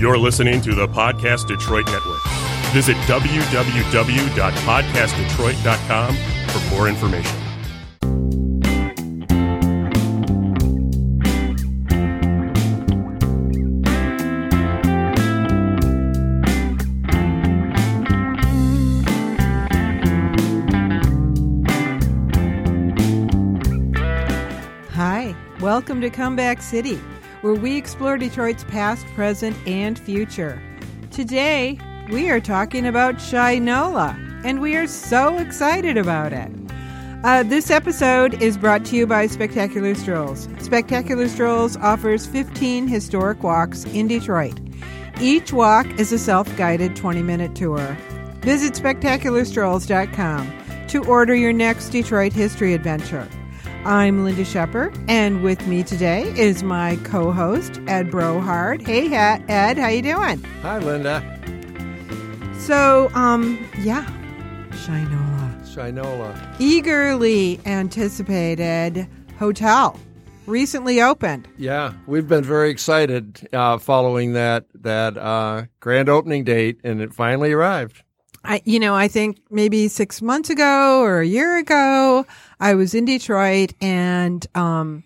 You're listening to the Podcast Detroit Network. Visit www.podcastdetroit.com for more information. Hi, welcome to Comeback City, where we explore Detroit's past, present, and future. Today, we are talking about Shinola, and we are so excited about it. Uh, this episode is brought to you by Spectacular Strolls. Spectacular Strolls offers 15 historic walks in Detroit. Each walk is a self guided 20 minute tour. Visit spectacularstrolls.com to order your next Detroit history adventure. I'm Linda Shepard, and with me today is my co-host Ed Brohard. Hey, Ed, how you doing? Hi, Linda. So, um, yeah, Shinola, Shinola. eagerly anticipated hotel, recently opened. Yeah, we've been very excited uh, following that that uh, grand opening date, and it finally arrived. I, you know, I think maybe six months ago or a year ago, I was in Detroit and, um,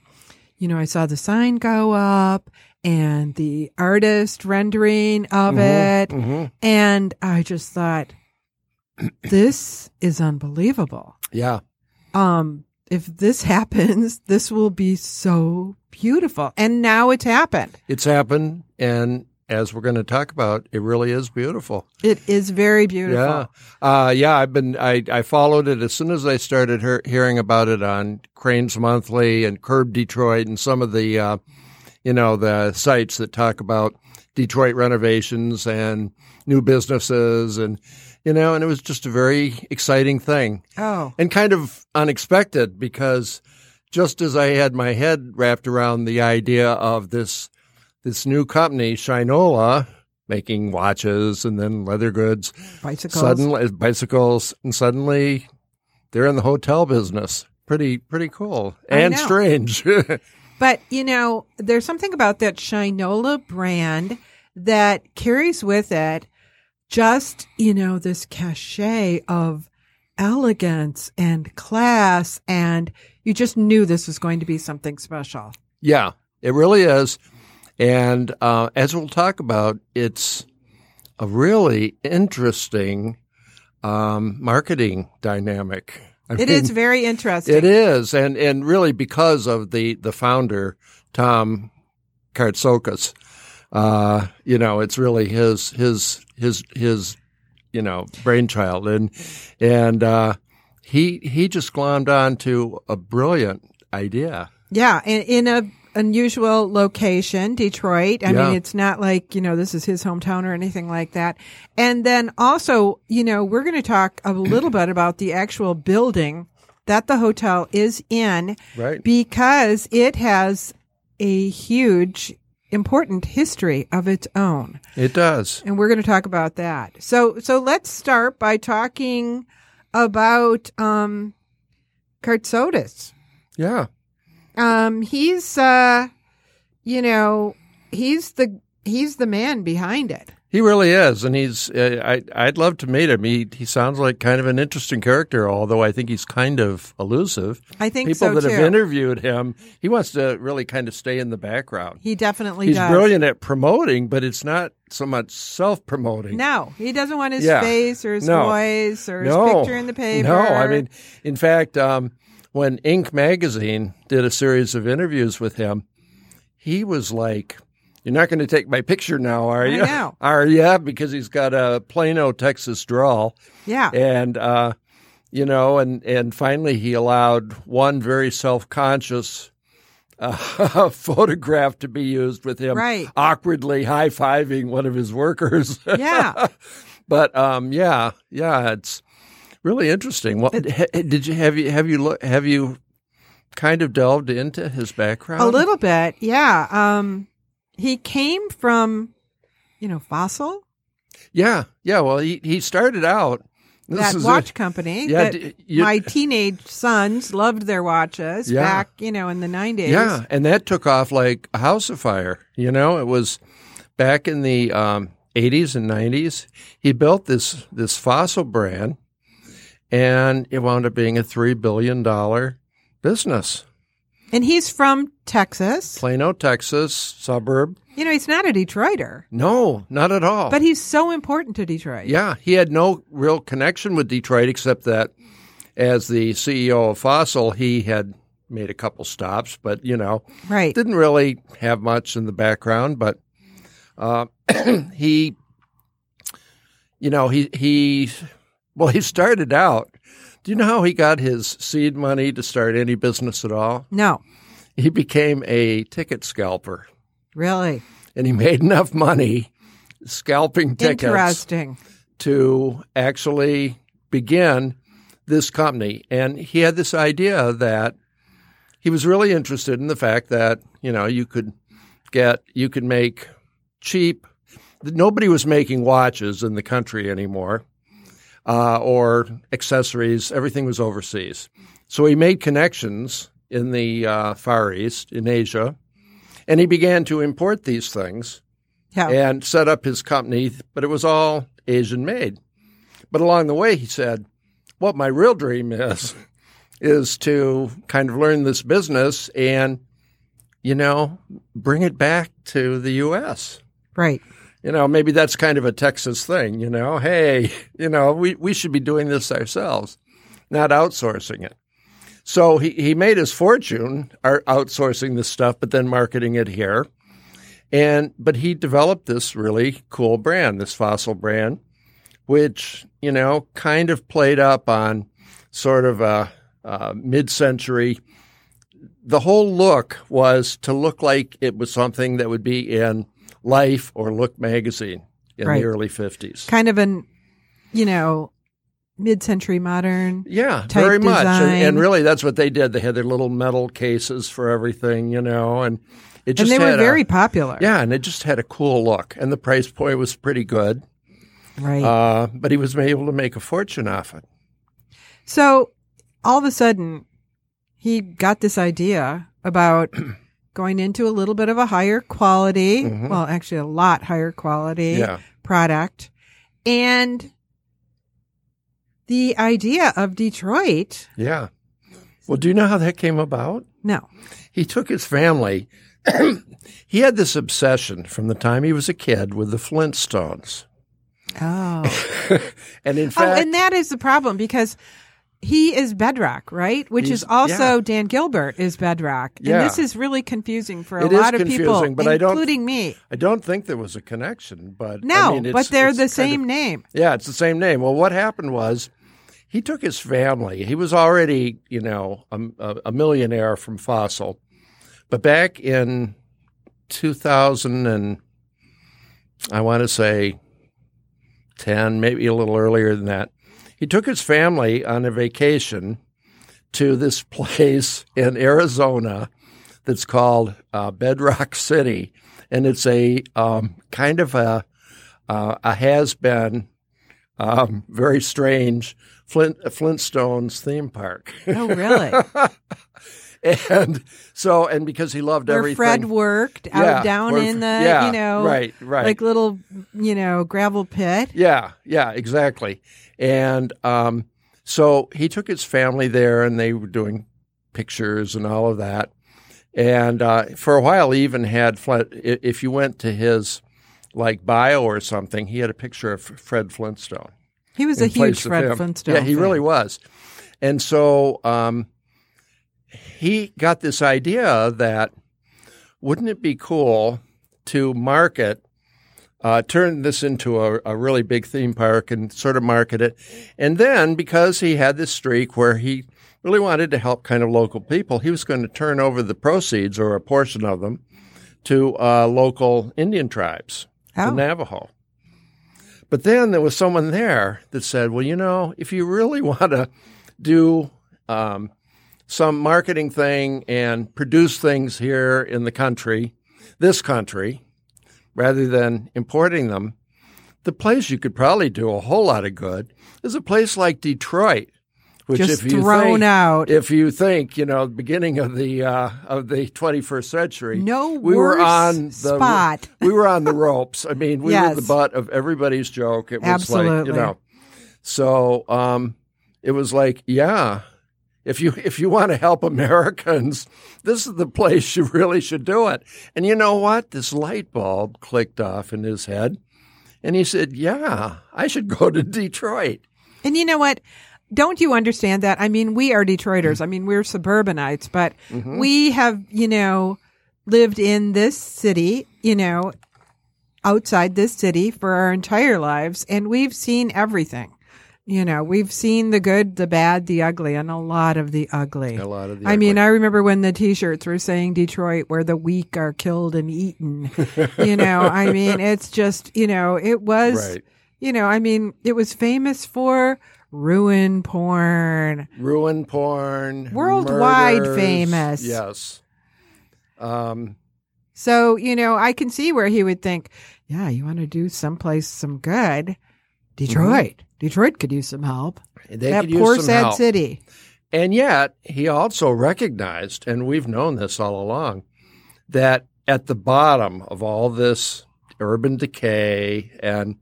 you know, I saw the sign go up and the artist rendering of it. And I just thought, this is unbelievable. Yeah, Um, if this happens, this will be so beautiful. And now it's happened. it's happened, and as we're going to talk about, it really is beautiful. It is very beautiful. Yeah, uh, yeah. I've been I, I followed it as soon as I started hear, hearing about it on Crain's Monthly and Curb Detroit and some of the uh, you know the sites that talk about Detroit renovations and new businesses and you know and it was just a very exciting thing Oh, and kind of unexpected because just as I had my head wrapped around the idea of this this new company Shinola making watches and then leather goods bicycles. suddenly bicycles and suddenly they're in the hotel business pretty pretty cool and strange But, you know, there's something about that Shinola brand that carries with it just, you know, this cachet of elegance and class. And you just knew this was going to be something special. yeah it really is and uh, as we'll talk about it's a really interesting um, marketing dynamic I It mean, is very interesting. It is, and and really because of the the founder Tom Kartsotis, uh, you know, it's really his his his his you know brainchild, and and uh, he he just glommed on to a brilliant idea. Yeah. In, in a unusual location, Detroit. I Yeah. mean, it's not like, you know, this is his hometown or anything like that. And then also, you know, we're going to talk a little bit about the actual building that the hotel is in Right. because it has a huge important history of its own. It does. And we're going to talk about that. So, so let's start by talking about, um, Kartsotis. Yeah. Um, he's, uh, you know, he's the, he's the man behind it. He really is, and he's. Uh, I I'd love to meet him. He he sounds like kind of an interesting character, although I think he's kind of elusive. I think People so that too. have interviewed him, he wants to really kind of stay in the background. he definitely He's does. brilliant at promoting, but it's not so much self-promoting. No, he doesn't want his Yeah. face or his No. voice or his picture in the paper. No, I mean, in fact, um, when Inc. magazine did a series of interviews with him, he was like, "You're not going to take my picture now, are you? Are you?" Because he's got a Plano, Texas drawl, yeah, and uh, you know, and and finally he allowed one very self-conscious. Uh, photograph to be used with him Right. awkwardly high fiving one of his workers. yeah. But um, yeah, yeah, it's really interesting. Ha- did you have you have you look have you kind of delved into his background? A little bit, yeah. Um, he came from, you know, Fossil, Yeah, yeah. Well, he he started out. This that watch a- company Yeah, that you- my teenage sons loved their watches Yeah. back, you know, in the 90s. yeah, and that took off like a house of fire. You know, it was back in the um, 80s and 90s, he built this this fossil brand, and it wound up being a three billion dollar business. And he's from Texas. Plano, Texas, suburb. You know, he's not a Detroiter, No, not at all. but he's so important to Detroit. Yeah, he had no real connection with Detroit except that as the CEO of Fossil, he had made a couple stops, but you know, Right. didn't really have much in the background. But uh, he, you know, he he well, he started out. Do you know how he got his seed money to start any business at all? No, He became a ticket scalper, really. and he made enough money scalping tickets Interesting. to actually begin this company. And he had this idea that he was really interested in the fact that, you know, you could get, you could make cheap, nobody was making watches in the country anymore uh, or accessories. Everything was overseas. So he made connections in the uh, Far East, in Asia, and he began to import these things Yeah. and set up his company, but it was all Asian made. But along the way, he said, What my real dream is, is to kind of learn this business and, you know, bring it back to the U.S. right. You know, maybe that's kind of a Texas thing, you know, hey, you know, we, we should be doing this ourselves, not outsourcing it. So he, he made his fortune outsourcing this stuff, but then marketing it here. And but he developed this really cool brand, this fossil brand, which you know kind of played up on sort of a, a mid-century. The whole look was to look like it was something that would be in Life or Look magazine in Right. the early fifties. Kind of an, you know, mid-century modern. Yeah, very much. And, design. and really, that's what they did. They had their little metal cases for everything, you know, and it just and they were had a- very popular. yeah, and it just had a cool look, and the price point was pretty good. Right. Uh, but he was able to make a fortune off it. So all of a sudden, he got this idea about going into a little bit of a higher quality, well, actually, a lot higher quality Mm-hmm. Yeah. product. And the idea of Detroit, Yeah. Well, do you know how that came about? no, He took his family. he had this obsession from the time he was a kid with the Flintstones. oh, And in oh, fact, and that is the problem because he is Bedrock, right? Which He's- is also yeah. Dan Gilbert is Bedrock, and this is really confusing for a It lot of people, but I don't- including me. I don't think there was a connection, but No, I mean, it's, but they're the same of- name. Yeah, it's the same name. Well, what happened was he took his family. He was already, you know, a, a, a millionaire from Fossil, but back in 2000 and I want to say 10, maybe a little earlier than that, he took his family on a vacation to this place in Arizona that's called uh, Bedrock City, and it's a um, kind of a uh, a has been um, very strange Flint Flintstones theme park, Oh, really? and so and because he loved Where everything. Fred worked out Yeah, down where- in the, yeah, you know, right, right. like little, you know, gravel pit. Yeah, yeah, exactly. And um, so he took his family there, and they were doing pictures and all of that. And uh, for a while, he even had Flint. If you went to his like bio or something, he had a picture of Fred Flintstone. He was a huge Fred. Flintstone. Yeah, he fan. really was. And so um, he got this idea that wouldn't it be cool to market, uh, turn this into a, a really big theme park and sort of market it. And then because he had this streak where he really wanted to help kind of local people, he was going to turn over the proceeds or a portion of them to uh, local Indian tribes, Oh. the Navajo. But then there was someone there that said, well, you know, if you really want to do um, some marketing thing and produce things here in the country, this country, rather than importing them, the place you could probably do a whole lot of good is a place like Detroit, Which just if you thrown think, out. If you think, you know, beginning of the uh, of the 21st century, No we were on the spot. we were on the ropes. I mean, we were the butt of everybody's joke. It was like, you know, so um, it was like, yeah, if you if you want to help Americans, this is the place you really should do it. And you know what? This light bulb clicked off in his head, and he said, "Yeah, I should go to Detroit." And you know what? Don't you understand that? I mean, we are Detroiters. I mean, we're suburbanites, but Mm-hmm. we have, you know, lived in this city, you know, outside this city for our entire lives, and we've seen everything. You know, we've seen the good, the bad, the ugly, and a lot of the ugly. A lot of the I mean. I remember when the T-shirts were saying Detroit, where the weak are killed and eaten. you know, I mean, it's just, you know, it was, Right. you know, I mean, it was famous for ruin porn. ruin porn, Worldwide murders. famous. Yes. Um, So, you know, I can see where he would think, yeah, you want to do someplace some good. Detroit. Detroit could use some help. they that could use poor some sad help. city. And yet, he also recognized, and we've known this all along, that at the bottom of all this urban decay and,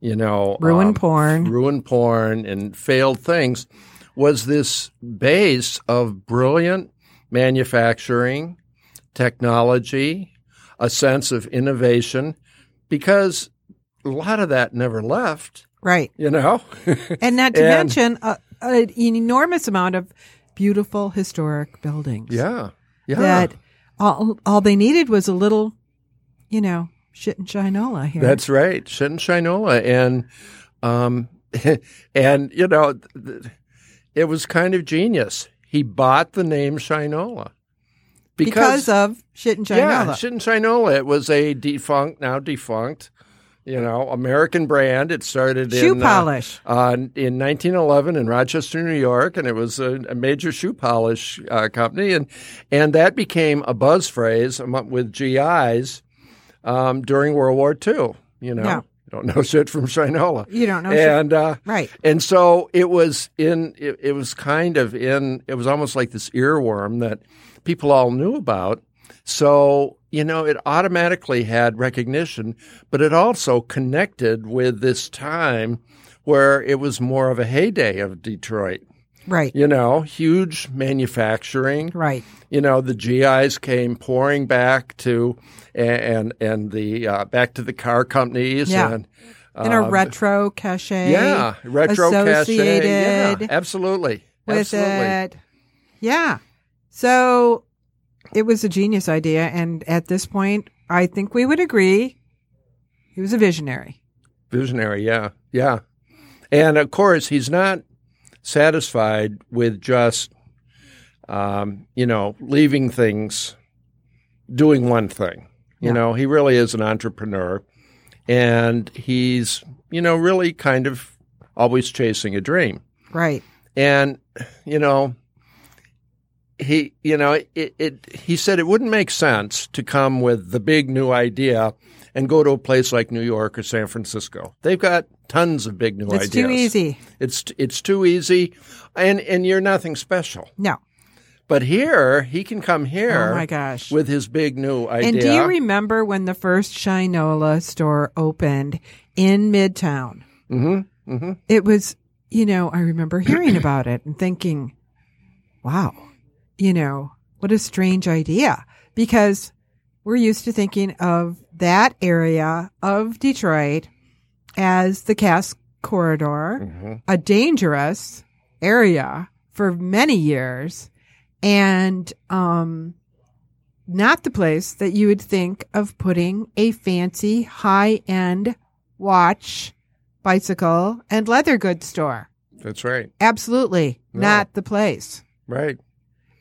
you know, Ruin um, porn. ruin porn, and failed things was this base of brilliant manufacturing, technology, a sense of innovation, because a lot of that never left, Right. you know? And not to And- mention a, an enormous amount of beautiful historic buildings. yeah. Yeah. That all, all they needed was a little, you know, shit and shinola here. That's right, Shit and Shinola, and um, and you know, it was kind of genius. He bought the name Shinola because, of shit and yeah. Shit and Shinola. It was a defunct, now defunct, you know, American brand. It started Shoe in uh, polish. uh, in 1911 in Rochester, New York, and it was a, a major shoe polish uh, company, and and that became a buzz phrase with GIs um, during World War II. You know, Yeah. you don't know shit from Shinola, You don't know shit. and uh, Right. and so it was in. It, it was kind of in. It was almost like this earworm that people all knew about. So, you know, it automatically had recognition, but it also connected with this time where it was more of a heyday of Detroit. Right. You know, huge manufacturing. Right. You know, the GIs came pouring back to and and the uh, back to the car companies Yeah. and And a um, retro cachet. yeah, retro cachet. Yeah, absolutely. with absolutely. it. Yeah. So it was a genius idea. And at this point, I think we would agree he was a visionary. Visionary, yeah, yeah. And of course, he's not satisfied with just, um, you know, leaving things, doing one thing. You Yeah. know, he really is an entrepreneur, and he's, you know, really kind of always chasing a dream. Right. And you know, he, you know, it, it. He said it wouldn't make sense to come with the big new idea and go to a place like New York or San Francisco. They've got tons of big new It's ideas. It's too easy. It's it's too easy, and and you're nothing special. No. But here, he can come here Oh my gosh. with his big new idea. And do you remember when the first Shinola store opened in Midtown? mm-hmm, mm-hmm. It was, you know, I remember hearing about it and thinking, wow, you know, what a strange idea. Because we're used to thinking of that area of Detroit as the Cass Corridor, Mm-hmm. a dangerous area for many years and um not the place that you would think of putting a fancy high-end watch bicycle and leather goods store That's right. absolutely No. not the place Right.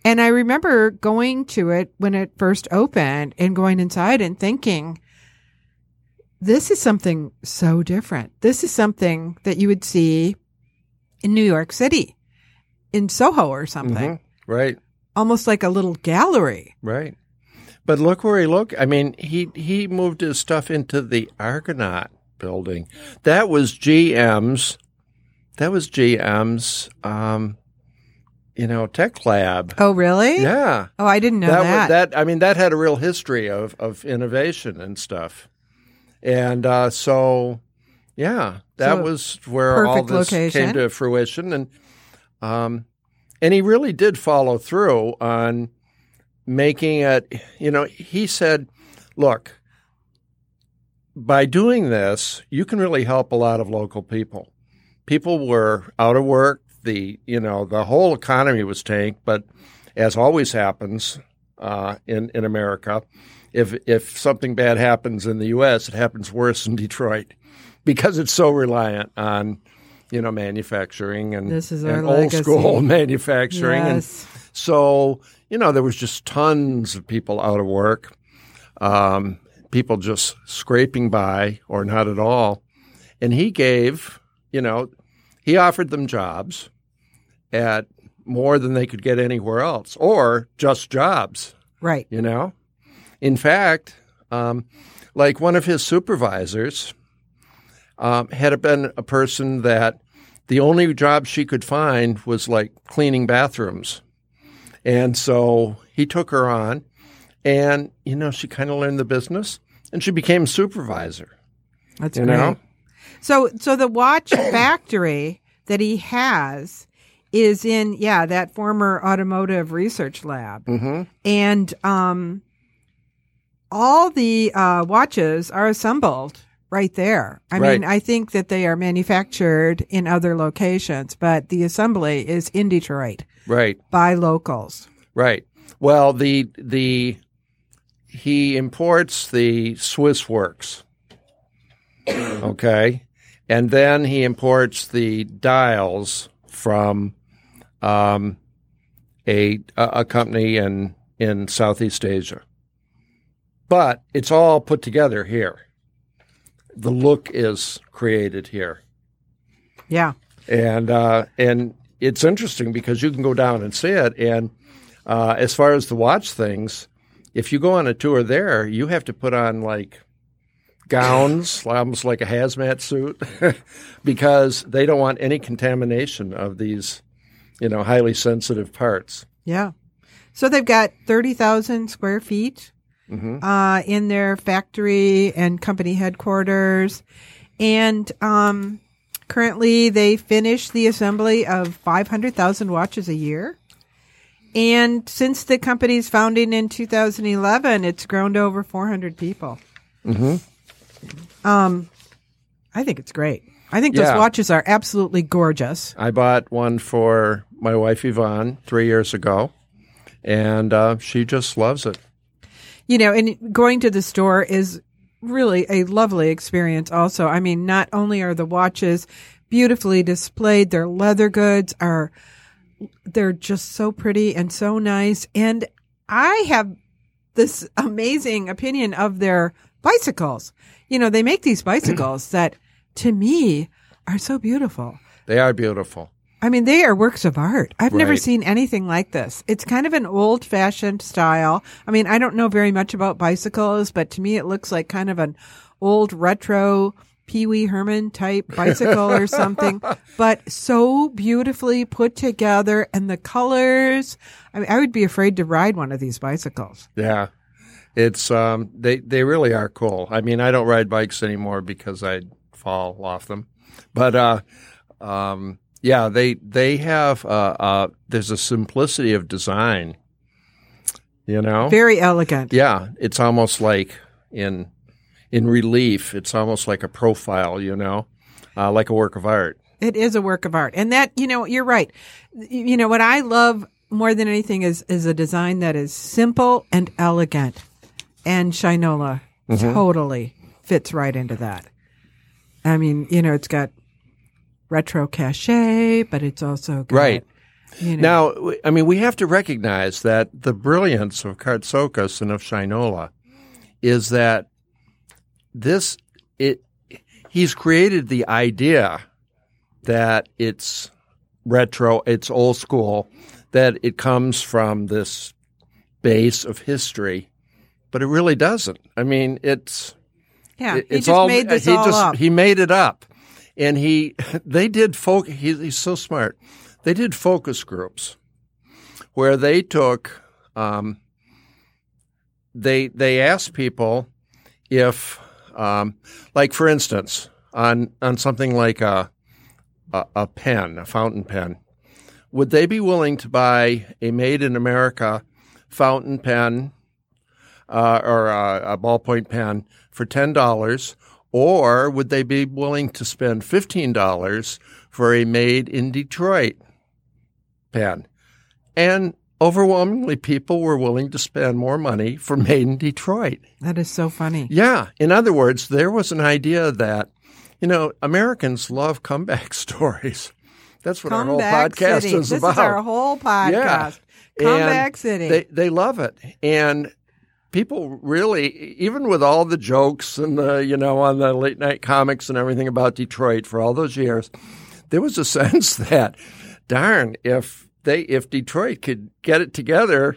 And i remember going to it when it first opened and going inside and thinking this is something so different this is something that you would see in new york city in soho or something Mhm. Right. almost like a little gallery. Right. But look where he looked. I mean, he he moved his stuff into the Argonaut building. That was GM's. That was GM's um, you know, tech lab. Oh, really? Yeah. Oh, I didn't know that, that. was- that I mean that had a real history of of innovation and stuff, and uh, so yeah, that So, was where all this location. came to fruition, and um, and he really did follow through on making it. You know, he said, "Look, by doing this, you can really help a lot of local people. People were out of work. The you know the whole economy was tanked, but as always happens uh, in in America, if if something bad happens in the U.S., it happens worse in Detroit because it's so reliant on you know manufacturing and, This is our and old school manufacturing and yes. so, you know, there was just tons of people out of work, um, people just scraping by or not at all. And he gave, you know, he offered them jobs at more than they could get anywhere else or just jobs, Right. you know? In fact, um, like one of his supervisors um, had been a person that the only job she could find was like cleaning bathrooms. And so he took her on, and, you know, she kind of learned the business and she became supervisor. That's You great. know? So, so the watch factory that he has is in, yeah, that former automotive research lab. Mm-hmm. And um, all the uh, watches are assembled right there. I Right. mean, I think that they are manufactured in other locations, but the assembly is in Detroit Right, by locals. right. Well, the the he imports the Swiss works. Okay. And then he imports the dials from um, a a a company in in Southeast Asia. But it's all put together here. The look is created here. Yeah. and uh, and it's interesting because you can go down and see it. And uh, as far as the watch things, if you go on a tour there, you have to put on like gowns, almost like a hazmat suit, because they don't want any contamination of these, you know, highly sensitive parts. Yeah. So they've got 30,000 square feet Mhm. uh, in their factory and company headquarters. And um, currently they finish the assembly of 500,000 watches a year. And since the company's founding in 2011, it's grown to over 400 people. Mhm. Um, I think it's great. I think those Yeah. watches are absolutely gorgeous. I bought one for my wife Yvonne three years ago, and uh, she just loves it. you know, and going to the store is really a lovely experience also. I mean, not only are the watches beautifully displayed, their leather goods are they're just so pretty and so nice. And I have this amazing opinion of their bicycles. You know, they make these bicycles that to me are so beautiful. They are beautiful. I mean, they are works of art. I've never seen anything like this. It's kind of an old fashioned style. I mean, I don't know very much about bicycles, but to me, it looks like kind of an old retro Pee Wee Herman type bicycle or something, but so beautifully put together and the colors. I mean, I would be afraid to ride one of these bicycles. Yeah. It's um they they really are cool. I mean, I don't ride bikes anymore because I'd fall off them. But uh um yeah, they they have uh uh there's a simplicity of design. You know? Very elegant. Yeah, it's almost like in in relief. It's almost like a profile, you know, uh, like a work of art. It is a work of art. And that, you know, you're right. You know, what I love more than anything is, is a design that is simple and elegant. And Shinola mm-hmm. totally fits right into that. I mean, you know, it's got retro cachet, but it's also got, Right. You know, Now, I mean, we have to recognize that the brilliance of Kartsotis and of Shinola is that this it he's created the idea that it's retro, it's old school, that it comes from this base of history, but it really doesn't. I mean, it's yeah, it- he it's just all made this he all just up. he made it up, and he they did folk. He, he's so smart. They did focus groups where they took um, they they asked people if um, like for instance on on something like a, a a pen a fountain pen would they be willing to buy a made in America fountain pen uh, or a, a ballpoint pen for ten dollars, or would they be willing to spend fifteen dollars for a made in Detroit pen? And overwhelmingly, people were willing to spend more money for made in Detroit. That is so funny. Yeah. In other words, there was an idea that, you know, Americans love comeback stories. That's what Comeback our whole podcast City. is this about. is our whole podcast. Yeah. Comeback And City. They they love it, and people really, even with all the jokes and the you know on the late night comics and everything about Detroit for all those years, there was a sense that, darn, if they if Detroit could get it together,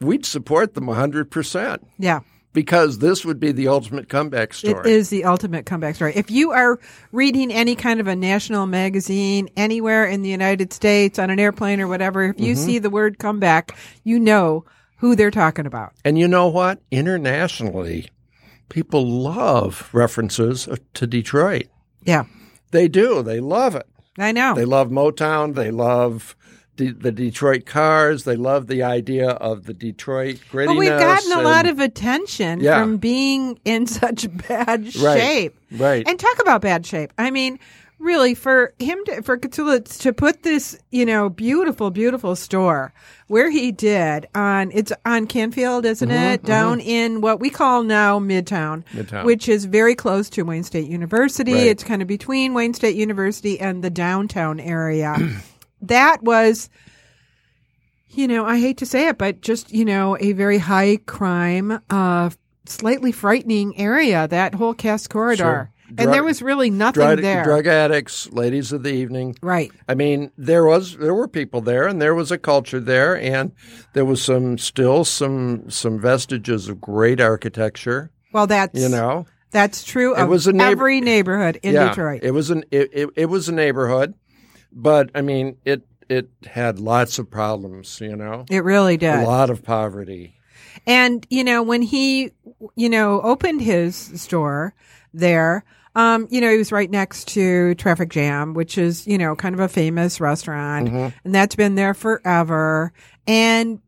we'd support them hundred percent yeah. because this would be the ultimate comeback story. It is the ultimate comeback story. If you are reading any kind of a national magazine anywhere in the United States on an airplane or whatever, if Mm-hmm. you see the word comeback, you know who they're talking about. And you know what? Internationally, people love references to Detroit. Yeah. They do. They love it. I know. They love Motown. They love the, the Detroit cars. They love the idea of the Detroit grittiness. but we've gotten a and- lot of attention Yeah. from being in such bad Right. shape. Right. And talk about bad shape. I mean, really, for him to, for Cthulhu to put this, you know, beautiful, beautiful store where he did on, it's on Canfield, isn't it? Down in what we call now Midtown, Midtown. which is very close to Wayne State University. Right. It's kind of between Wayne State University and the downtown area. that was, you know, I hate to say it, but just, you know, a very high crime, uh, slightly frightening area, that whole Cass Corridor. Sure. And there was really nothing drug, there. drug addicts, ladies of the evening. right. I mean, there was there were people there, and there was a culture there, and there was some still some some vestiges of great architecture. Well, that's, You know, that's true of was a neighbor- every neighborhood in yeah, Detroit. It was an it, it, it was a neighborhood, but I mean, it it had lots of problems. You know, It really did. a lot of poverty. And, you know, when he, you know, opened his store there, um, you know, he was right next to Traffic Jam, which is, you know, kind of a famous restaurant. Mm-hmm. And that's been there forever. And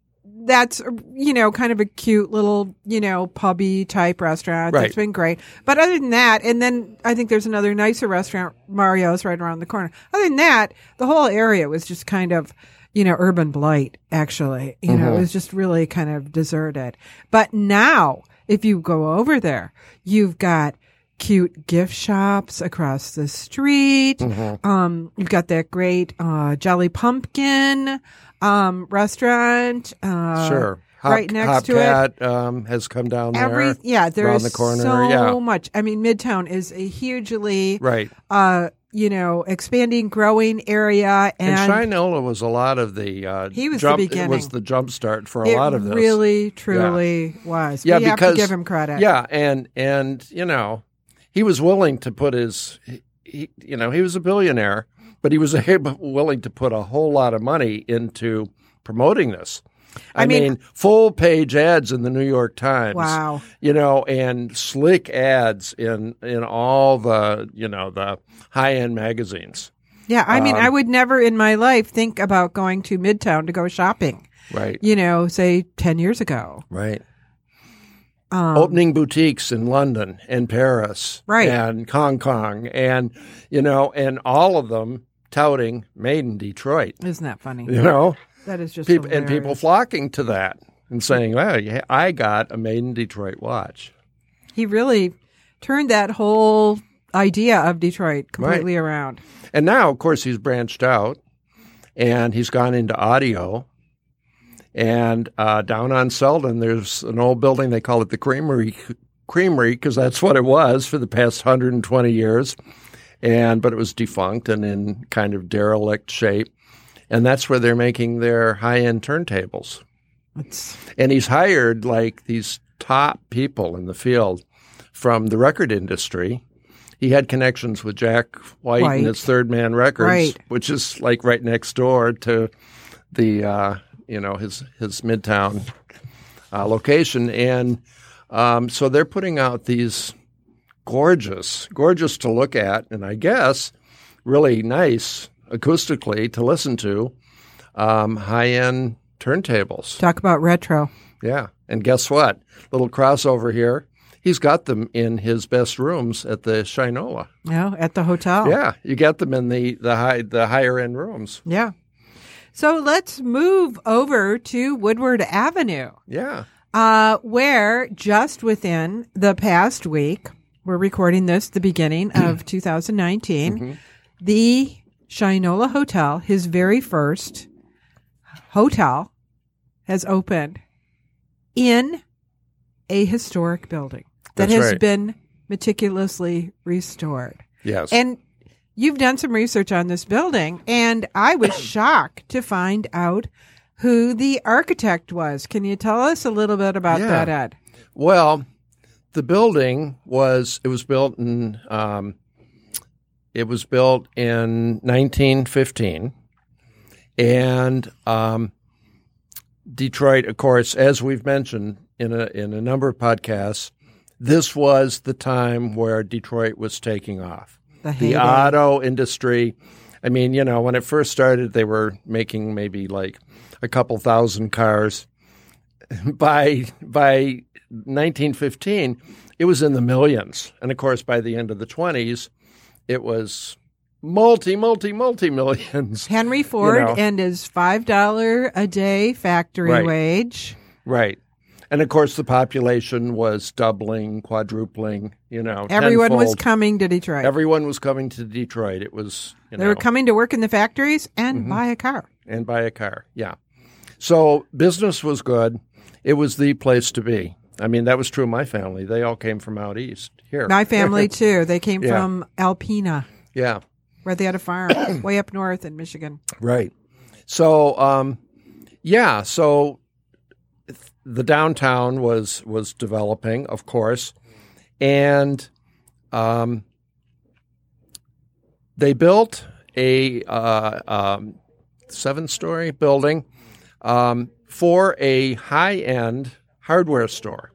that's, you know, kind of a cute little, you know, pubby type restaurant. Right. That's been great. But other than that, and then I think there's another nicer restaurant, Mario's right around the corner. Other than that, the whole area was just kind of, you know, urban blight, actually. You know, it was just really kind of deserted. But now, if you go over there, you've got cute gift shops across the street. Um, you've got that great, uh, Jolly Pumpkin, um, restaurant. Uh, Sure, right next to it. Hopcat, um, has come down Every, there. yeah, there's the corner. so yeah, much. I mean, Midtown is a hugely, right. uh, you know, expanding, growing area. And, And, Shinola was a lot of the uh, He was the jump, It beginning. was the jump start for a it lot of this. really, truly was. Yeah, we have because to give him credit. Yeah, and and you know, he was willing to put his, he, you know, he was a billionaire, but he was able, willing to put a whole lot of money into promoting this. I, I mean- full page ads in the New York Times. Wow. You know, and slick ads in in all the you know the high end magazines. Yeah, I Um, mean, I would never in my life think about going to Midtown to go shopping. Right. You know, say ten years ago. Right. Um, opening boutiques in London and Paris Right. and Hong Kong and you know and all of them touting made in Detroit Isn't that funny? you know That is just people and people flocking to that and saying well yeah, I got a made in Detroit watch He really turned that whole idea of Detroit completely around. and now of course he's branched out and he's gone into audio and uh, down on Selden there's an old building they call it the Creamery Creamery because that's what it was for the past 120 years and but it was defunct and in kind of derelict shape and that's where they're making their high-end turntables It's and he's hired like these top people in the field from the record industry he had connections with Jack White, White. and his Third Man Records, Right. which is like right next door to the uh, you know his his midtown uh, location, and um, so they're putting out these gorgeous, gorgeous to look at, and I guess really nice acoustically to listen to um, high end turntables. Talk about retro. Yeah, and guess what? Little crossover here. He's got them in his best rooms at the Shinola. Yeah, at the hotel. Yeah, you get them in the the high the higher end rooms. Yeah. So let's move over to Woodward Avenue, Yeah. uh, where just within the past week, we're recording this the beginning of 2019, the Shinola Hotel, his very first hotel, has opened in a historic building that That's has right. been meticulously restored. Yes. And you've done some research on this building, and I was shocked to find out who the architect was. Can you tell us a little bit about Yeah. that, Ed? Well, the building was it was built in um, it was built in 1915, and um, Detroit, of course, as we've mentioned in a in a number of podcasts, this was the time where Detroit was taking off. The, The auto industry. I mean, you know, when it first started, they were making maybe like a couple thousand cars. By by 1915, it was in the millions, and of course, by the end of the 20s, it was multi, multi, multi millions. Henry Ford know. and his five dollar a day factory Right. wage. Right. And of course, the population was doubling, quadrupling. You know, Everyone was coming to Detroit. everyone was coming to Detroit. It was you they know, were coming to work in the factories and Mm-hmm. buy a car. and buy a car. Yeah. So business was good. It was the place to be. I mean, that was true of my family. They all came from out east here. My family too. They came Yeah. from Alpena, yeah. where they had a farm way up north in Michigan. Right. So, um, yeah. So the downtown was was developing, of course, and um, they built a uh, um, seven story building um, for a high end hardware store.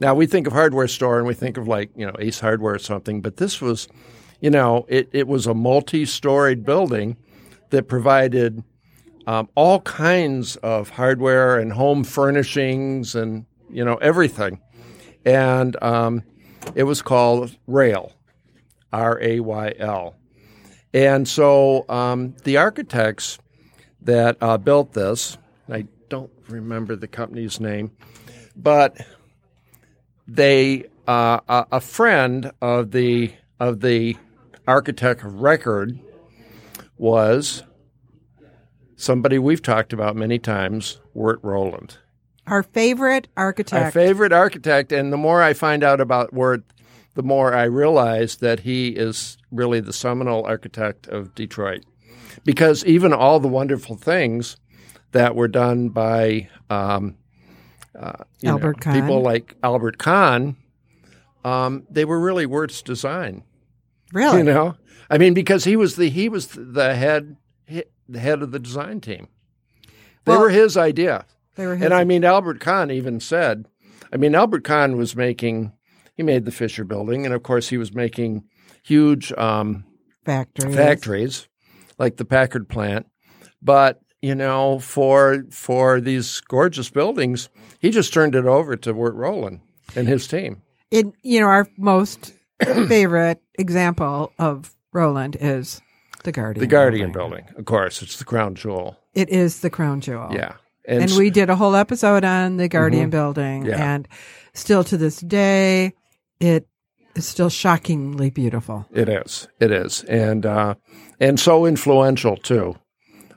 Now we think of hardware store and we think of like you know Ace Hardware or something, but this was, you know, it, it was a multi storied building that provided um, all kinds of hardware and home furnishings and you know everything, and um, it was called Rayl, R A Y L, and so um, the architects that uh, built this, I don't remember the company's name, but they uh, a, a friend of the of the architect of record was somebody we've talked about many times, Wirt Rowland. Our favorite architect. Our favorite architect, and the more I find out about Wirt, the more I realize that he is really the seminal architect of Detroit. Because even all the wonderful things that were done by um, uh, know, Albert Kahn. people like Albert Kahn, um, they were really Wirt's design. really? You know, I mean, because he was the he was the head the head of the design team. They Well- were his idea. They were his, And I mean, Albert Kahn even said, I mean, Albert Kahn was making, he made the Fisher Building, and of course, he was making huge um, factory. factories like the Packard plant. But you know, for for these gorgeous buildings, he just turned it over to Wirt Rowland and his team. In you know, our most favorite example of Rowland is the Guardian. The Guardian Building, of course, it's the crown jewel. It is the crown jewel. Yeah, And s- we did a whole episode on the Guardian Building, Mm-hmm. Yeah. and still to this day, it is still shockingly beautiful. It is. It is, and uh, and so influential too,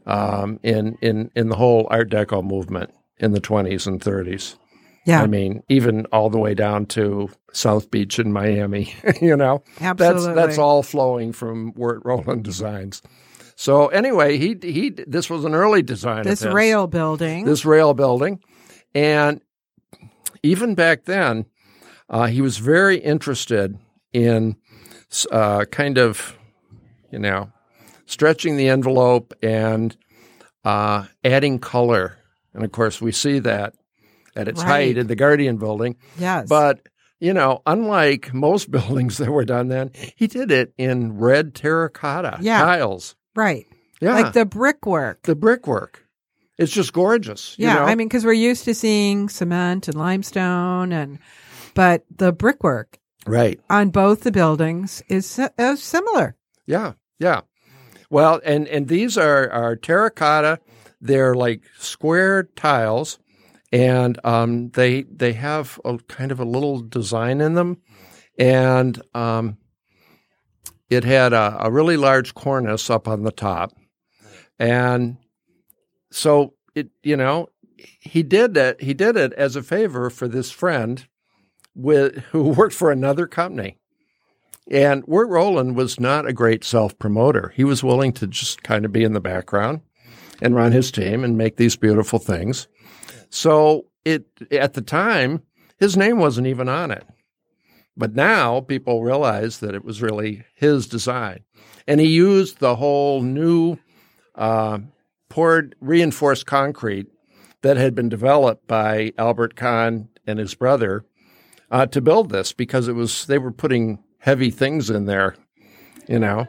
um, in in in the whole Art Deco movement in the twenties and thirties. Yeah, I mean, even all the way down to South Beach in Miami. you know, that's that's all flowing from Wirt Rowland Designs. So anyway, he he this was an early design. of this Rayl building. this Rayl building. And even back then, uh, he was very interested in uh, kind of, you know, stretching the envelope and uh, adding color And of course, we see that at its Right. height in the Guardian building. Yes. But, you know, unlike most buildings that were done then, he did it in red terracotta Yeah. tiles. right. Yeah. Like the brickwork. the brickwork. It's just gorgeous. you Yeah, know? I mean, because we're used to seeing cement and limestone, and but the brickwork right. on both the buildings is uh, similar. Yeah, yeah. Well, and and these are are terracotta. They're like square tiles, and um, they they have a kind of a little design in them, and um, it had a, a really large cornice up on the top, and so it you know he did it he did it as a favor for this friend with who worked for another company. And Wirt Rowland was not a great self promoter. He was willing to just kind of be in the background and run his team and make these beautiful things. So it at the time, his name wasn't even on it. But now people realize that it was really his design. And he used the whole new uh, poured reinforced concrete that had been developed by Albert Kahn and his brother uh, to build this because it was they were putting heavy things in there, you know,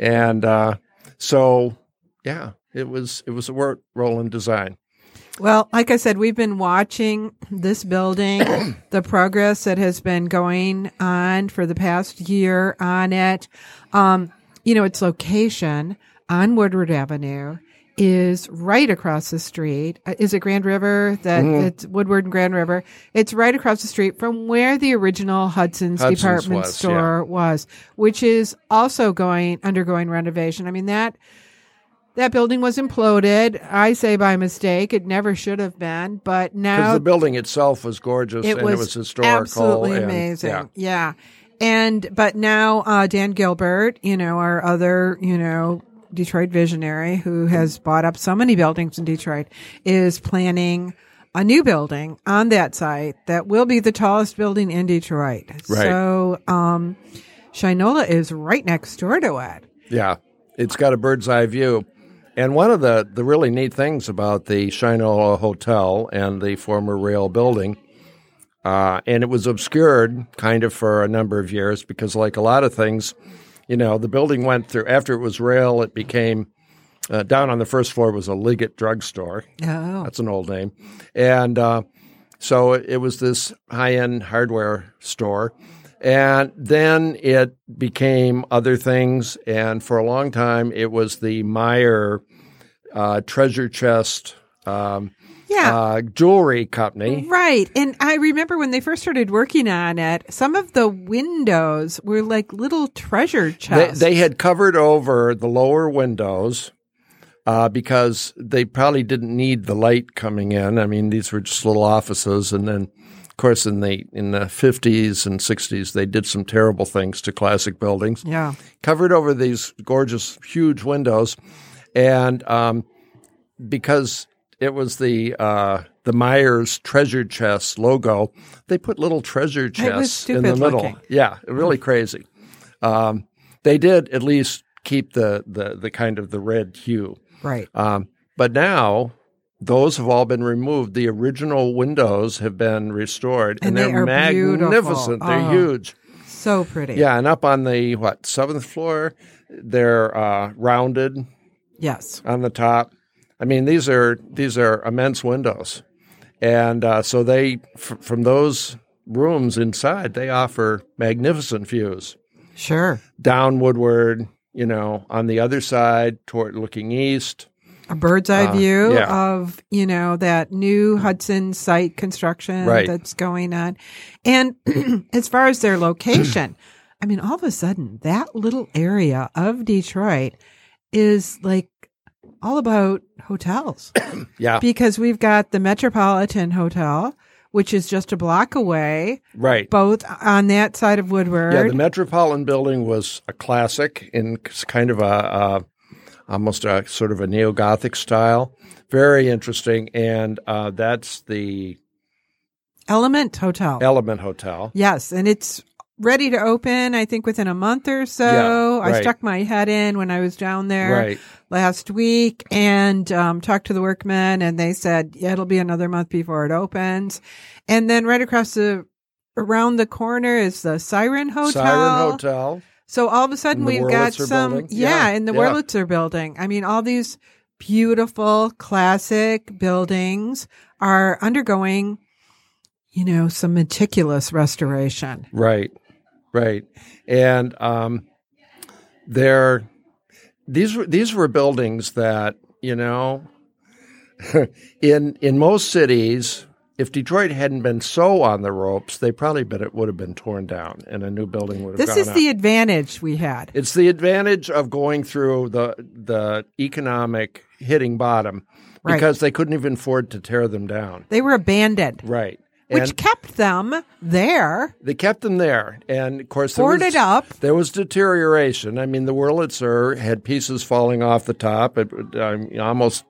and uh, so yeah, it was it was a Wirt Rowland design. Well, like I said, we've been watching this building, the progress that has been going on for the past year on it. Um, you know, its location on Woodward Avenue is right across the street. Uh, Is it Grand River? That it's Woodward and Grand River. It's right across the street from where the original Hudson's, Hudson's department was, store was, which is also going undergoing renovation. I mean that that building was imploded. I say by mistake. It never should have been, but Because now the building itself was gorgeous it and was, it was historical. absolutely and- amazing. Yeah. Yeah. And but now uh, Dan Gilbert, you know, our other, you know, Detroit visionary who has bought up so many buildings in Detroit, is planning a new building on that site that will be the tallest building in Detroit. Right. So um, Shinola is right next door to it. Yeah, it's got a bird's eye view. And one of the, the really neat things about the Shinola Hotel and the former Rayl building, uh, and it was obscured kind of for a number of years because, like a lot of things, you know, the building went through, after it was Rayl, it became, uh, down on the first floor was a Liggett drugstore. Oh, That's an old name. And uh, so it, it was this high end hardware store. And then it became other things. And for a long time, it was the Meyer uh, treasure chest um, yeah. uh, jewelry company. Right. And I remember when they first started working on it, some of the windows were like little treasure chests. they had covered over the lower windows uh, because they probably didn't need the light coming in. I mean, these were just little offices, and then, course, in the in the fifties and sixties, they did some terrible things to classic buildings. yeah. Covered over these gorgeous, huge windows, and um, because it was the uh, the Myers treasure chest logo, they put little treasure chests in the middle. looking. Yeah, really crazy. Um, they did at least keep the, the the kind of the red hue. Right. Um, but now those have all been removed. The original windows have been restored, And and, they they're magnificent. They're Oh. huge. So pretty. Yeah, and up on the what seventh floor, they're uh, rounded Yes. on the top. I mean, these are these are immense windows, and uh, so they f- from those rooms inside they offer magnificent views Sure. down Woodward. You know, on the other side toward looking east. A bird's eye Uh, view yeah. of, you know, that new Hudson site construction Right. that's going on. And as far as their location, I mean, all of a sudden, that little area of Detroit is like all about hotels. Yeah, because we've got the Metropolitan Hotel, which is just a block away, right. both on that side of Woodward. Yeah, the Metropolitan Building was a classic in kind of a, a almost a sort of a neo Gothic style. Very interesting, and uh, that's the Element Hotel. Element Hotel. yes, and it's ready to open, I think within a month or so. Yeah, I stuck my head in when I was down there Right. last week and um, talked to the workmen, and they said yeah, it'll be another month before it opens. And then right across the around the corner is the Siren Hotel. Siren Hotel. So all of a sudden we've got some, building? yeah, Yeah, in the yeah. Wurlitzer building. I mean, all these beautiful classic buildings are undergoing, you know, some meticulous restoration. Right, right, and um, they're these were these were buildings that you know in in most cities. If Detroit hadn't been so on the ropes, they probably been, it would have been torn down, and a new building would have. Been. This is up. the advantage we had. It's the advantage of going through the the economic hitting bottom Right. because they couldn't even afford to tear them down. They were abandoned, Right. which and kept them there, they kept them there, and of course there boarded was, up. There was deterioration. I mean, the Wurlitzer had pieces falling off the top. It um, almost,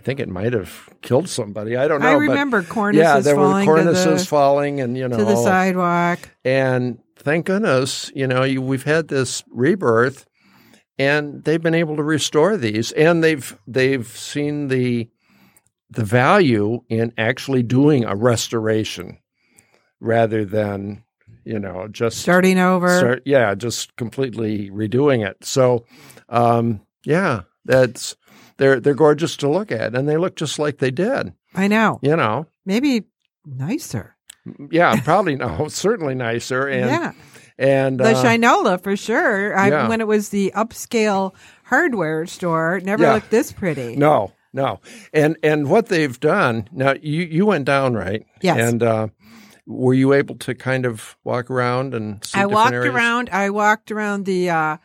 I think it might have killed somebody. I don't know. I but remember cornices yeah, there falling were cornices the- falling, and you know, to the sidewalk. and thank goodness, you know, you, we've had this rebirth, and they've been able to restore these, and they've they've seen the the value in actually doing a restoration rather than you know just Starting over. start, yeah, just completely redoing it. So, um, yeah, that's they're they're gorgeous to look at, and they look just like they did. I know. You know, Maybe nicer. yeah, probably no, certainly nicer, and yeah. and The uh, Shinola for sure. I, yeah. When it was the upscale hardware store, never Yeah. looked this pretty. No, no, and and what they've done now. You you went down right? Yes. And uh, were you able to kind of walk around and see I walked areas? around. I walked around the. Uh,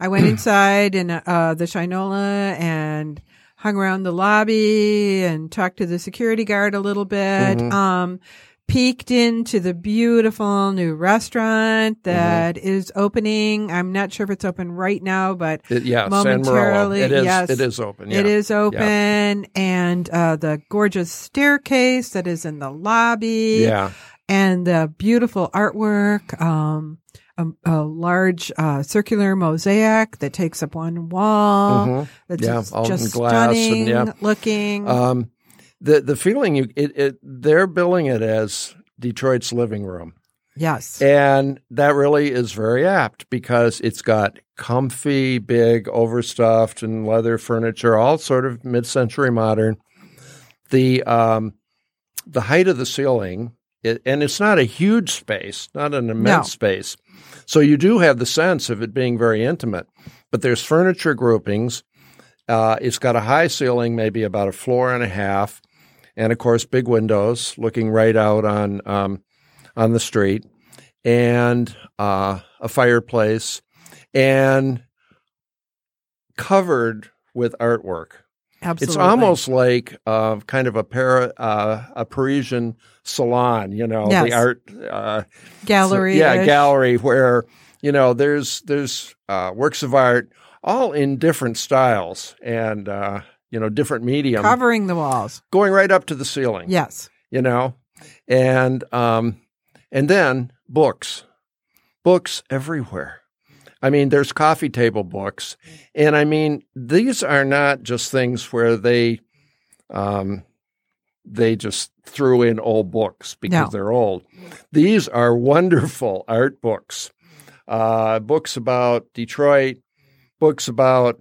I went inside and uh, the Shinola and hung around the lobby and talked to the security guard a little bit. Mm-hmm. Um, peeked into the beautiful new restaurant that is opening. I'm not sure if it's open right now, but It- yeah, momentarily, It is. yes. It is open. It yeah. is open, and uh, the gorgeous staircase that is in the lobby, Yeah. and the beautiful artwork. Um, a, a large uh, circular mosaic that takes up one wall. Mhm. That's Yeah, just, just glass and, stunning yeah. looking. Um, the the feeling you it, it they're billing it as Detroit's living room, yes, and that really is very apt because it's got comfy, big, overstuffed and leather furniture, all sort of mid century modern. The um, the height of the ceiling, it, and it's not a huge space, not an immense No. space. So you do have the sense of it being very intimate, but there's furniture groupings. Uh, it's got a high ceiling, maybe about a floor and a half, and of course big windows looking right out on um, on the street, and uh, a fireplace, and covered with artwork. absolutely. It's almost like uh, kind of a para, uh, a Parisian salon, you know, Yes. the art uh, gallery. yeah, gallery where you know there's there's uh, works of art all in different styles and uh, you know different medium covering the walls. going right up to the ceiling. Yes, you know, and um, and then books, books everywhere. I mean, there's coffee table books, and I mean these are not just things where they um, they just threw in old books because No. they're old. These are wonderful art books, uh, books about Detroit, books about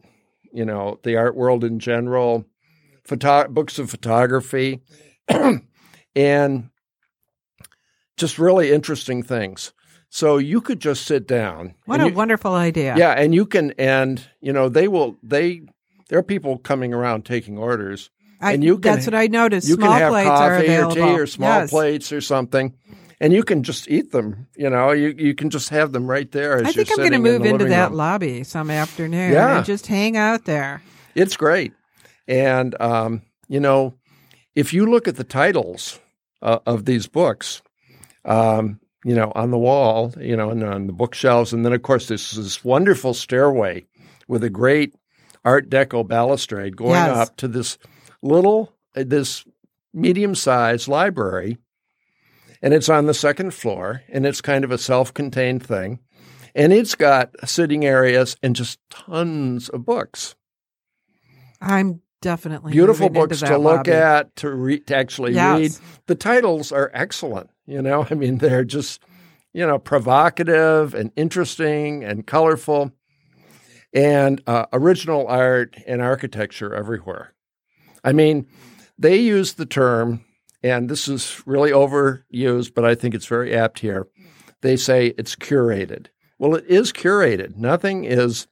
you know the art world in general, photo- books of photography, and just really interesting things. So you could just sit down. what a you- wonderful idea. yeah, and you can, and you know, they will. They there are people coming around taking orders. I, and you can- that's what I noticed. You Small can have plates are coffee or tea or small Yes. plates or something, and you can just eat them. You know, you you can just have them right there. As I think I'm going to sitting in move into that room. lobby some afternoon Yeah. and just hang out there. It's great, and um, you know, if you look at the titles uh, of these books, um, you know, on the wall, you know, and on the bookshelves, and then of course there's this wonderful stairway with a great Art Deco balustrade going Yes. up to this little, uh, this medium-sized library, and it's on the second floor, and it's kind of a self-contained thing, and it's got sitting areas and just tons of books, I'm definitely beautiful books to look lobby. at, to read, to actually Yes. read. The titles are excellent. You know, I mean, they're just you know provocative and interesting and colorful, and uh, original art and architecture everywhere. I mean, they use the term, and this is really overused, but I think it's very apt here. They say it's curated. Well, it is curated. Nothing is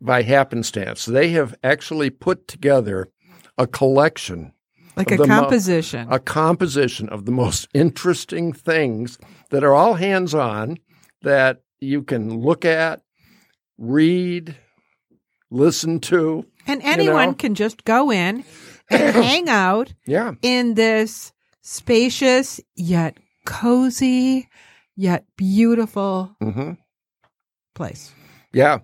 by happenstance. They have actually put together a collection, like a the mo- composition. a composition of the most interesting things that are all hands on that you can look at, read, listen to. and anyone know? can just go in hang out Yeah. in this spacious yet cozy yet beautiful hmm place. Yeah.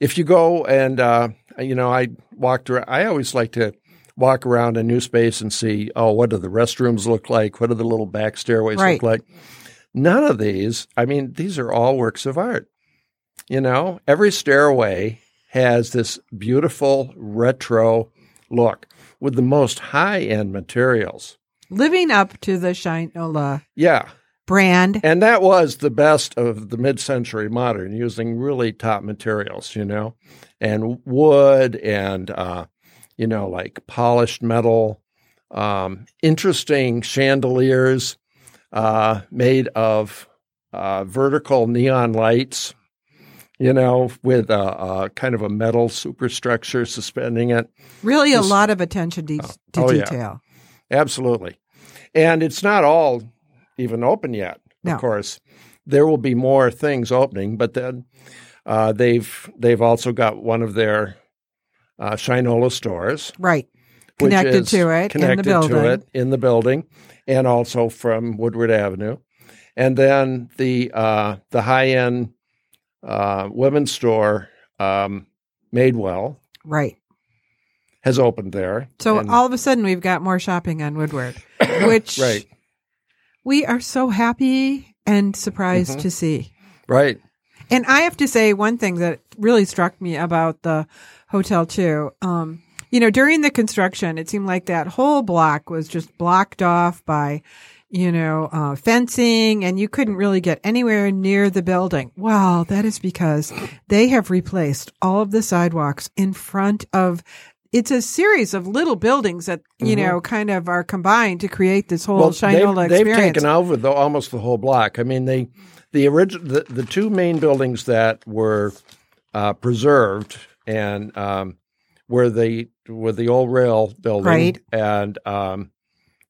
If you go and, uh, you know, I walked around, I always like to walk around a new space and see, oh, what do the restrooms look like? What do the little back stairways Right. look like? None of these, I mean, these are all works of art. You know, every stairway has this beautiful retro look with the most high end materials. Living up to the Shinola Yeah. brand. And that was the best of the mid century modern, using really top materials, you know, and wood and, uh, you know, like polished metal, um, interesting chandeliers uh, made of uh, vertical neon lights, you know, with a, a kind of a metal superstructure suspending it. Really a lot of attention de- to oh, yeah. detail. Absolutely. And it's not all even open yet, No. of course. There will be more things opening, but then uh, they've they've also got one of their uh, Shinola stores, Right. Connected to it in the connected building. to it in the building, and also from Woodward Avenue, and then the uh, the high end uh, women's store, um, Madewell, Right. has opened there. So And- all of a sudden we've got more shopping on Woodward, which right, we are so happy and surprised Mhm. to see. right, And I have to say one thing that really struck me about the hotel too. Um, you know, during the construction, it seemed like that whole block was just blocked off by, you know, uh, fencing and you couldn't really get anywhere near the building. Well, that is because they have replaced all of the sidewalks in front of it's a series of little buildings that, you know, kind of are combined to create this whole Shinola they've, they've experience. taken over the, almost the whole block. I mean, they the original the, the two main buildings that were uh, preserved and um, were the were the old Rayl building, Right. And um,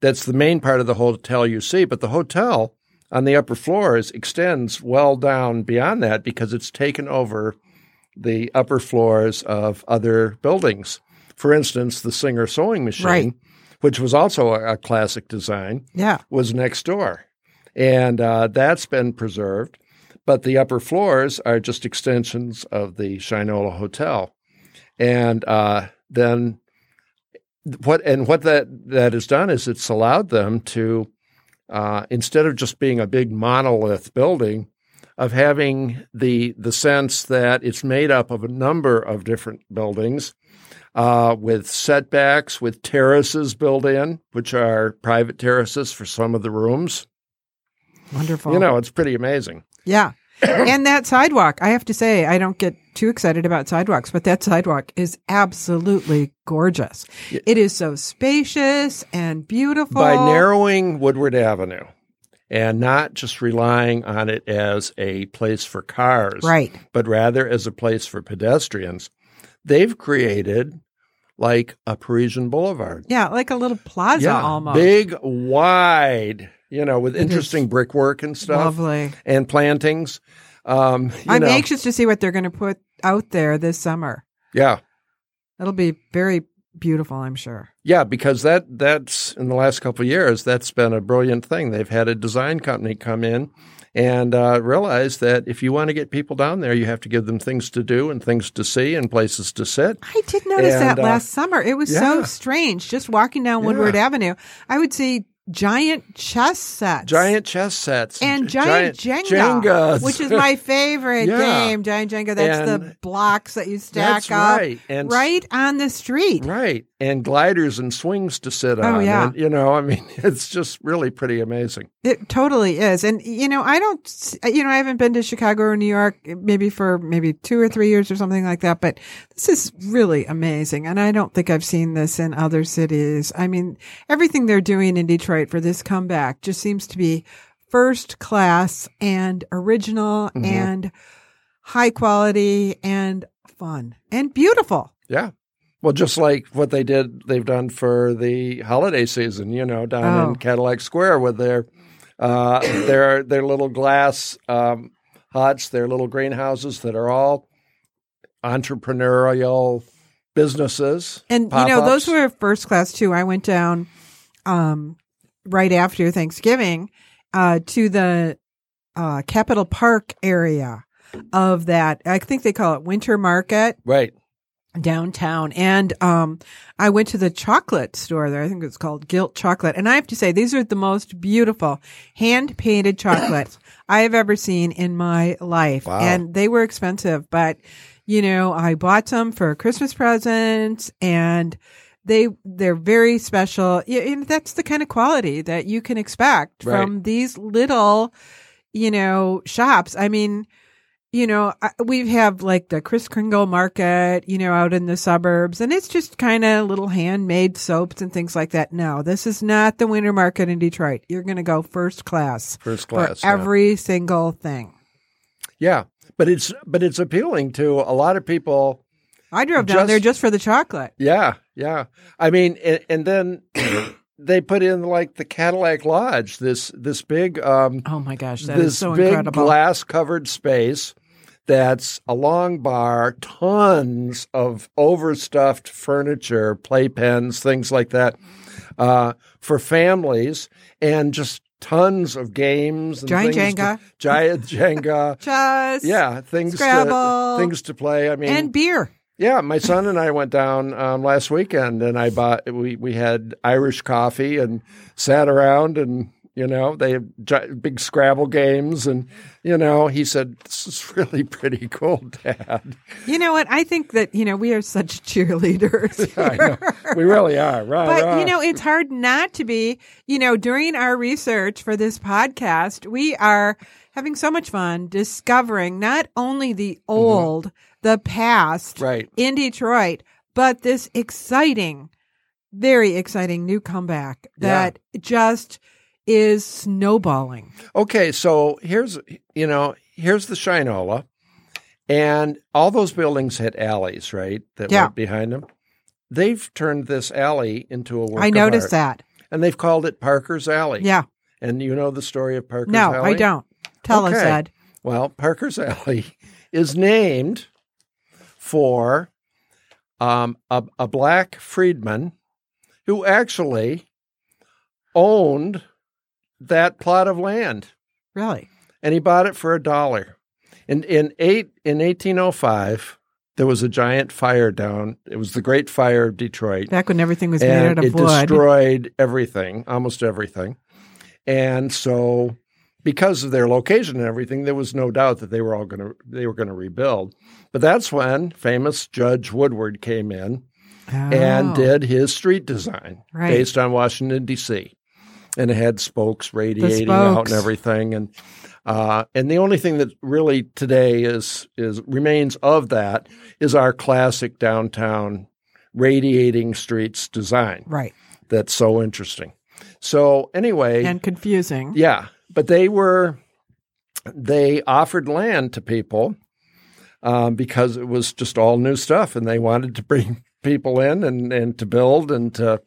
that's the main part of the hotel you see. But the hotel on the upper floors extends well down beyond that because it's taken over the upper floors of other buildings. For instance, the Singer sewing machine, Right. which was also a, a classic design yeah. was next door. And uh, that's been preserved. But the upper floors are just extensions of the Shinola Hotel. And uh, then what and what that, that has done is it's allowed them to, uh, instead of just being a big monolith building, of having the the sense that it's made up of a number of different buildings uh, with setbacks, with terraces built in, which are private terraces for some of the rooms. Wonderful. You know, it's pretty amazing. Yeah. and that sidewalk, I have to say, I don't get too excited about sidewalks, but that sidewalk is absolutely gorgeous. It is so spacious and beautiful. By narrowing Woodward Avenue and not just relying on it as a place for cars, Right. but rather as a place for pedestrians, they've created like a Parisian boulevard. Yeah, like a little plaza almost. big, wide, you know, with interesting brickwork and stuff Lovely. and plantings. Um, you I'm know, anxious to see what they're going to put out there this summer. Yeah, It'll be very beautiful, I'm sure. yeah, because that that's in the last couple of years that's been a brilliant thing. They've had a design company come in and uh, realize that if you want to get people down there, you have to give them things to do and things to see and places to sit. I did notice And, that uh, last summer. It was so strange just walking down Woodward Yeah. Avenue. I would see giant chess sets. Giant chess sets and gi- giant, Jenga, which is my favorite Yeah. game. Giant Jenga. That's the blocks that you stack That's up right. And right on the street. Right. And gliders and swings to sit Oh, on. yeah. And, you know, I mean, it's just really pretty amazing. It totally is. And, you know, I don't, you know, I haven't been to Chicago or New York maybe for maybe two or three years or something like that, but this is really amazing. And I don't think I've seen this in other cities. I mean, everything they're doing in Detroit for this comeback just seems to be first class and original Mhm. and high quality and fun and beautiful. Yeah. Well, just like what they did, they've done for the holiday season, you know, down Oh. in Cadillac Square with their uh, their their little glass um, huts, their little greenhouses that are all entrepreneurial businesses. And you know, those were first class too. I went down um, right after Thanksgiving uh, to the uh, Capitol Park area of that. I think they call it Winter Market right. Downtown. And um, I went to the chocolate store there. I think it's called Gilt Chocolate. And I have to say, these are the most beautiful hand painted chocolates I have ever seen in my life. Wow. And they were expensive, but you know, I bought some for a Christmas present and they they're very special. And that's the kind of quality that you can expect Right. from these little, you know, shops. I mean, you know, we have like the Chris Kringle market, you know, out in the suburbs, and it's just kind of little handmade soaps and things like that. No, this is not the winter market in Detroit. You're going to go first class First class. for yeah. every single thing. Yeah, but it's but it's appealing to a lot of people. I drove down Just- there just for the chocolate. Yeah, yeah. I mean, and, and then they put in like the Cadillac Lodge, this this big um, Oh my gosh, that is this so big incredible. glass covered space that's a long bar, tons of overstuffed furniture, playpens, things like that, uh, for families, and just tons of games. And Giant things to- Jenga. giant Jenga. Chess, Yeah, things Scrabble. to things to play. I mean, and beer. yeah, my son and I went down um, last weekend, and I bought we we had Irish coffee and sat around, and you know they have big Scrabble games, and you know he said this is really pretty cool, Dad. You know what? I think that you know we are such cheerleaders. We really are, right? But right. you know, it's hard not to be. You know, during our research for this podcast, we are having so much fun discovering not only the old, the past Mm-hmm. right. in Detroit, but this exciting, very exciting new comeback Yeah. that just is snowballing. Okay, so here's you know here's the Shinola, and all those buildings had alleys, right? That Yeah. went behind them. They've turned this alley into a work I noticed that. and they've called it Parker's Alley. Yeah. And you know the story of Parker's No, Alley? No, I don't. Tell us, Ed. Well, Parker's Alley is named for um, a, a black freedman who actually owned that plot of land, Really? and he bought it for a dollar. In in eight in eighteen oh five, there was a giant fire down. It was the Great Fire of Detroit Back when everything was made out of it wood. destroyed everything, almost everything. And so, because of their location and everything, there was no doubt that they were all going to they were going to rebuild. But that's when famous Judge Woodward came in and Oh. did his street design Right. based on Washington D.C. and it had spokes radiating out and everything. And uh, and the only thing that really today is is remains of that is our classic downtown radiating streets design Right. that's so interesting. So anyway, And confusing. yeah, but they were they offered land to people um, because it was just all new stuff, and they wanted to bring people in and and to build and to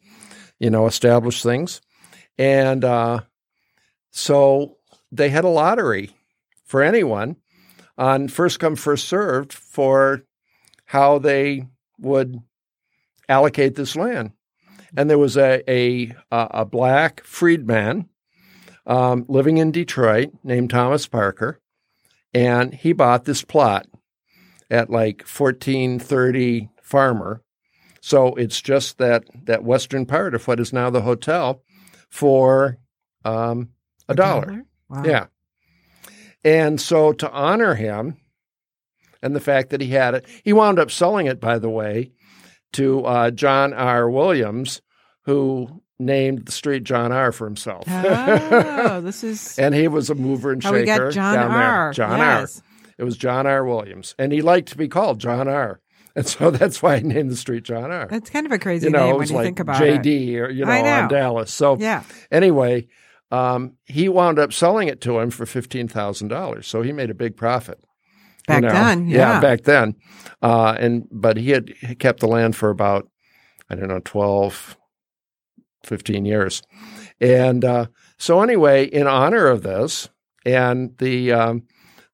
you know establish things, and uh, so they had a lottery for anyone on first come first served for how they would allocate this land. And there was a a, a black freedman um, living in Detroit named Thomas Parker, and he bought this plot at like fourteen thirty Farmer. So it's just that that western part of what is now the hotel, for um, a, dollar. Wow. Yeah. And so to honor him and the fact that he had it, he wound up selling it, by the way, to uh, John R. Williams, who named the street John R. for himself. Oh, this is and he was a mover and how shaker we got John down there. R. John yes. R. It was John R. Williams, and he liked to be called John R. And so that's why I named the street John R. That's kind of a crazy you know, name when you like think about it. JD or you know, know. on Dallas. So Yeah. anyway, um, he wound up selling it to him for fifteen thousand dollars. So he made a big profit. you Back know. then, yeah. back then. Uh, and but he had he kept the land for about I don't know 12, 15 years, and uh, so anyway, in honor of this, and the um,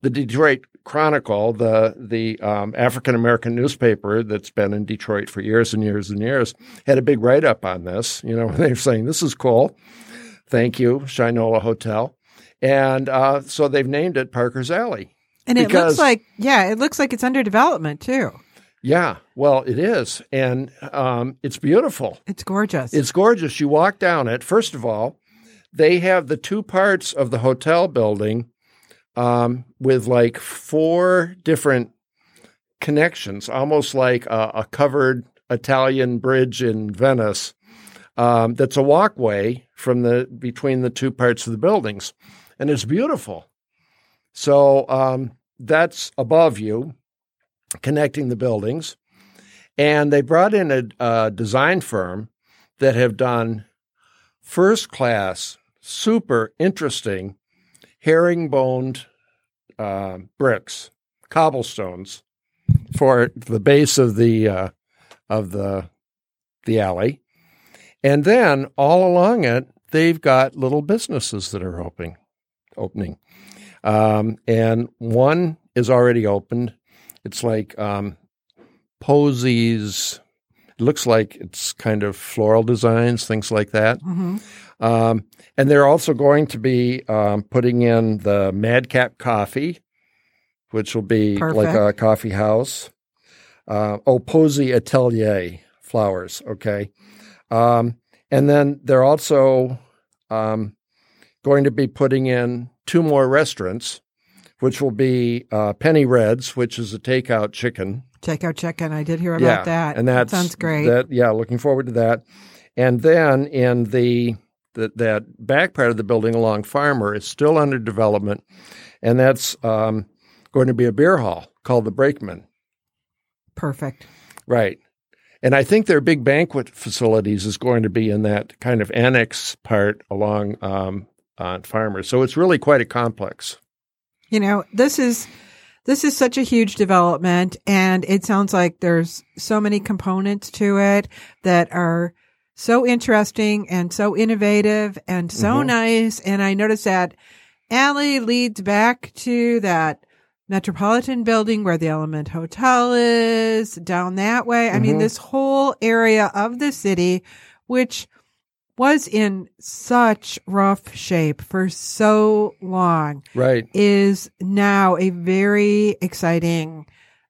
the Detroit Chronicle, the the um, African American newspaper that's been in Detroit for years and years and years, had a big write up on this. You know, they were saying this is cool. Thank you, Shinola Hotel. And uh, so they've named it Parker's Alley. And it Because- looks like, yeah, it looks like it's under development too. Yeah, well, it is, and um, it's beautiful. It's gorgeous. It's gorgeous. You walk down it. First of all, they have the two parts of the hotel building um, with like four different connections, almost like a, a covered Italian bridge in Venice. Um, that's a walkway from the between the two parts of the buildings, and it's beautiful. So um, that's above you, connecting the buildings, and they brought in a, a design firm that have done first class, super interesting herringboned uh, bricks, cobblestones for the base of the uh, of the the alley, and then all along it, they've got little businesses that are opening, opening, um, and one is already opened. It's like um, Posey's. It looks like it's kind of floral designs, things like that. hmm Um, and they're also going to be um, putting in the Madcap Coffee, which will be like a coffee house. Uh, oh, Posey Atelier flowers. Okay. Um, and then they're also um, going to be putting in two more restaurants, which will be uh, Penny Reds, which is a takeout chicken. Takeout chicken. I did hear about that. And that sounds great. That yeah, looking forward to that. And then in the, the that back part of the building along Farmer is still under development, and that's um, going to be a beer hall called the Brakeman. Perfect. Right. And I think their big banquet facilities is going to be in that kind of annex part along um, on Farmer. So it's really quite a complex. You know, this is this is such a huge development and it sounds like there's so many components to it that are so interesting and so innovative and so Mhm. nice and I noticed that alley leads back to that Metropolitan building where the Element Hotel is down that way. I mean Mhm. this whole area of the city which was in such rough shape for so long Right. is now a very exciting,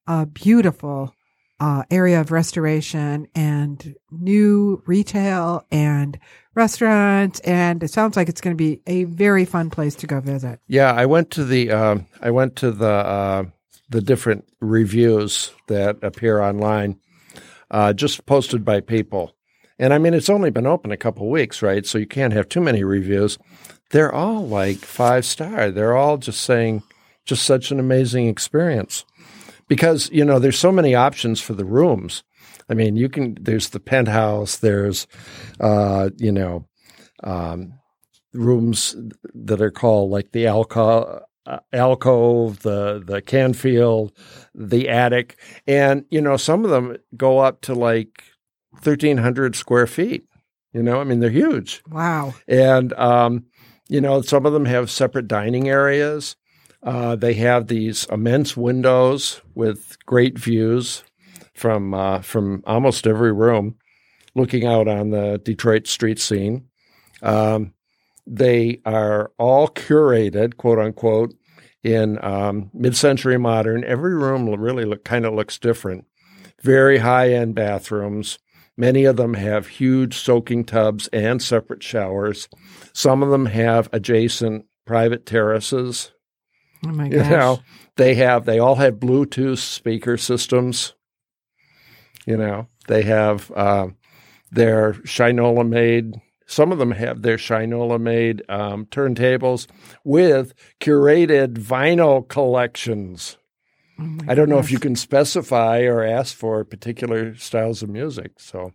uh, beautiful uh, area of restoration and new retail and restaurants. And it sounds like it's going to be a very fun place to go visit. Yeah, I went to the um, I went to the uh, the different reviews that appear online, uh, just posted by people, and I mean it's only been open a couple weeks, right? So you can't have too many reviews. They're all like five star. They're all just saying just such an amazing experience because you know there's so many options for the rooms. I mean, you can there's the penthouse, there's uh, you know. Um, rooms that are called like the alcove, uh, alcove, the the Canfield, the attic, and you know some of them go up to like thirteen hundred square feet. You know, I mean they're huge, Wow. and um, you know some of them have separate dining areas. Uh, they have these immense windows with great views from uh, from almost every room, looking out on the Detroit street scene. Um, they are all curated, quote unquote, in um, mid-century modern. Every room really look, kind of looks different. Very high-end bathrooms, Many of them have huge soaking tubs and separate showers. Some of them have adjacent private terraces. Oh my gosh. You know, they have they all have Bluetooth speaker systems. You know, they have uh, their Shinola made. Some of them have their Shinola made um, turntables with curated vinyl collections. Oh I don't know if you can specify or ask for particular styles of music. So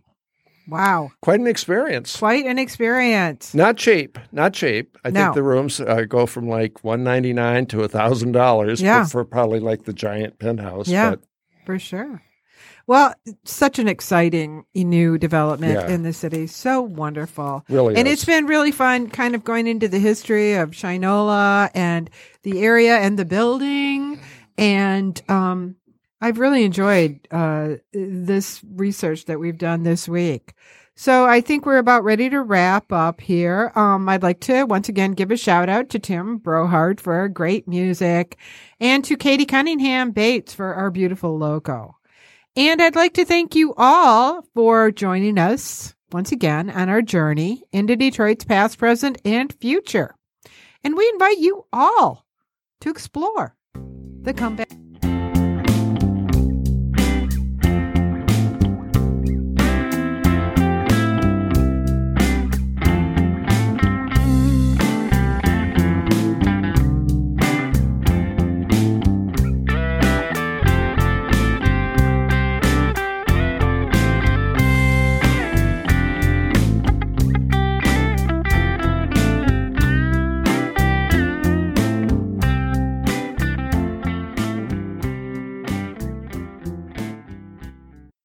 Wow. quite an experience. Quite an experience. Not cheap, not cheap. I No. think the rooms uh, go from like one ninety nine to a thousand dollars. Yeah. for probably like the giant penthouse. Yeah. but For sure. Well, such an exciting new development Yeah. in the city. So wonderful. really, And is. it's been really fun kind of going into the history of Shinola and the area and the building. And um, I've really enjoyed uh, this research that we've done this week. So I think we're about ready to wrap up here. Um, I'd like to once again give a shout out to Tim Brohard for our great music and to Katie Cunningham Bates for our beautiful logo. And I'd like to thank you all for joining us once again on our journey into Detroit's past, present, and future. And we invite you all to explore the comeback.